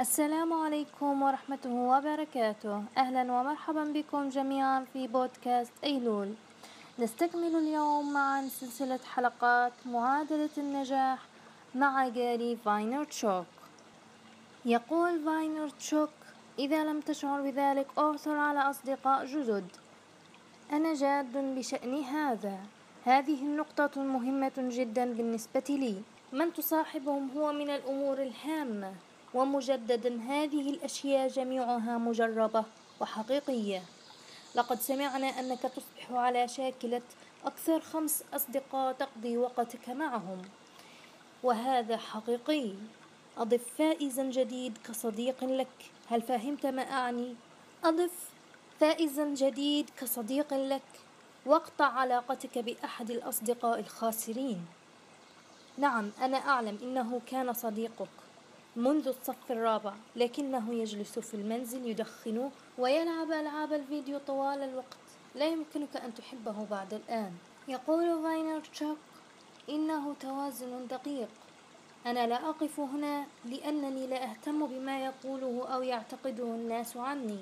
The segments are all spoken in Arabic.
السلام عليكم ورحمة الله وبركاته. أهلا ومرحبا بكم جميعا في بودكاست أيلول. نستكمل اليوم معا سلسلة حلقات معادلة النجاح مع جاري فاينرتشوك يقول فاينرتشوك إذا لم تشعر بذلك أعثر على أصدقاء جدد. أنا جاد بشأن هذا. هذه النقطة مهمة جدا بالنسبة لي. من تصاحبهم هو من الأمور الهامة. ومجددا هذه الأشياء جميعها مجربة وحقيقية. لقد سمعنا أنك تصبح على شاكلة أكثر خمس أصدقاء تقضي وقتك معهم وهذا حقيقي. أضف فائزا جديد كصديق لك. هل فهمت ما أعني؟ أضف فائزا جديد كصديق لك. واقطع علاقتك بأحد الأصدقاء الخاسرين. نعم أنا أعلم إنه كان صديقك. منذ الصف الرابع لكنه يجلس في المنزل يدخن ويلعب ألعاب الفيديو طوال الوقت. لا يمكنك أن تحبه بعد الآن. يقول فاينر تشوك إنه توازن دقيق. أنا لا أقف هنا لأنني لا أهتم بما يقوله أو يعتقده الناس عني.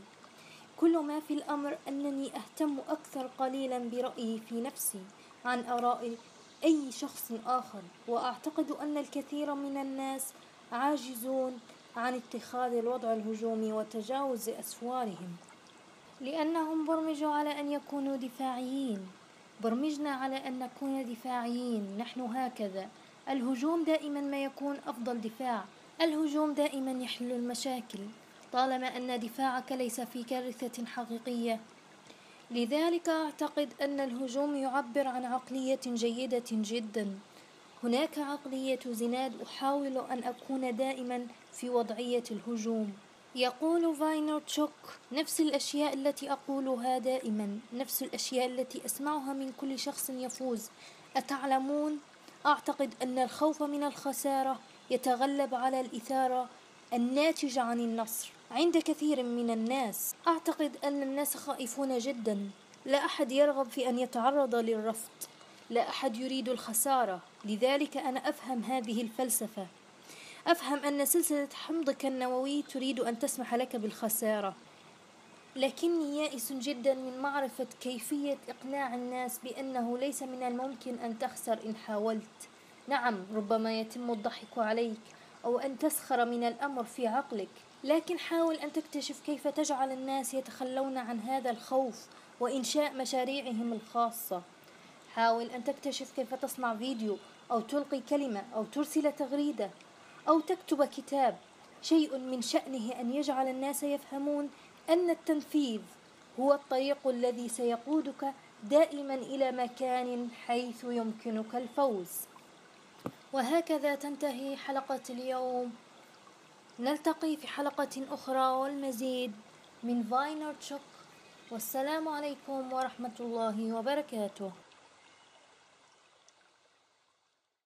كل ما في الأمر أنني أهتم أكثر قليلا برأيي في نفسي عن آراء أي شخص آخر وأعتقد أن الكثير من الناس عاجزون عن اتخاذ الوضع الهجومي وتجاوز أسوارهم. لأنهم برمجوا على أن يكونوا دفاعيين. برمجنا على أن نكون دفاعيين. نحن هكذا. الهجوم دائما ما يكون أفضل دفاع. الهجوم دائما يحل المشاكل. طالما أن دفاعك ليس في كارثة حقيقية. لذلك أعتقد أن الهجوم يعبر عن عقلية جيدة جدا. هناك عقلية زناد أحاول أن أكون دائما في وضعية الهجوم. يقول فاينر تشوك نفس الأشياء التي أقولها دائما. نفس الأشياء التي أسمعها من كل شخص يفوز. أتعلمون؟ أعتقد أن الخوف من الخسارة يتغلب على الإثارة الناتجة عن النصر عند كثير من الناس. أعتقد أن الناس خائفون جدا. لا أحد يرغب في أن يتعرض للرفض. لا أحد يريد الخسارة. لذلك أنا أفهم هذه الفلسفة. أفهم أن سلسلة حمضك النووي تريد أن تسمح لك بالخسارة. لكني يائس جدا من معرفة كيفية إقناع الناس بأنه ليس من الممكن أن تخسر إن حاولت. نعم ربما يتم الضحك عليك أو أن تسخر من الأمر في عقلك. لكن حاول أن تكتشف كيف تجعل الناس يتخلون عن هذا الخوف وإنشاء مشاريعهم الخاصة. حاول أن تكتشف كيف تصنع فيديو أو تلقي كلمة أو ترسل تغريدة أو تكتب كتاب. شيء من شأنه أن يجعل الناس يفهمون أن التنفيذ هو الطريق الذي سيقودك دائما إلى مكان حيث يمكنك الفوز. وهكذا تنتهي حلقة اليوم. نلتقي في حلقة أخرى والمزيد من فاينر تشوك والسلام عليكم ورحمة الله وبركاته.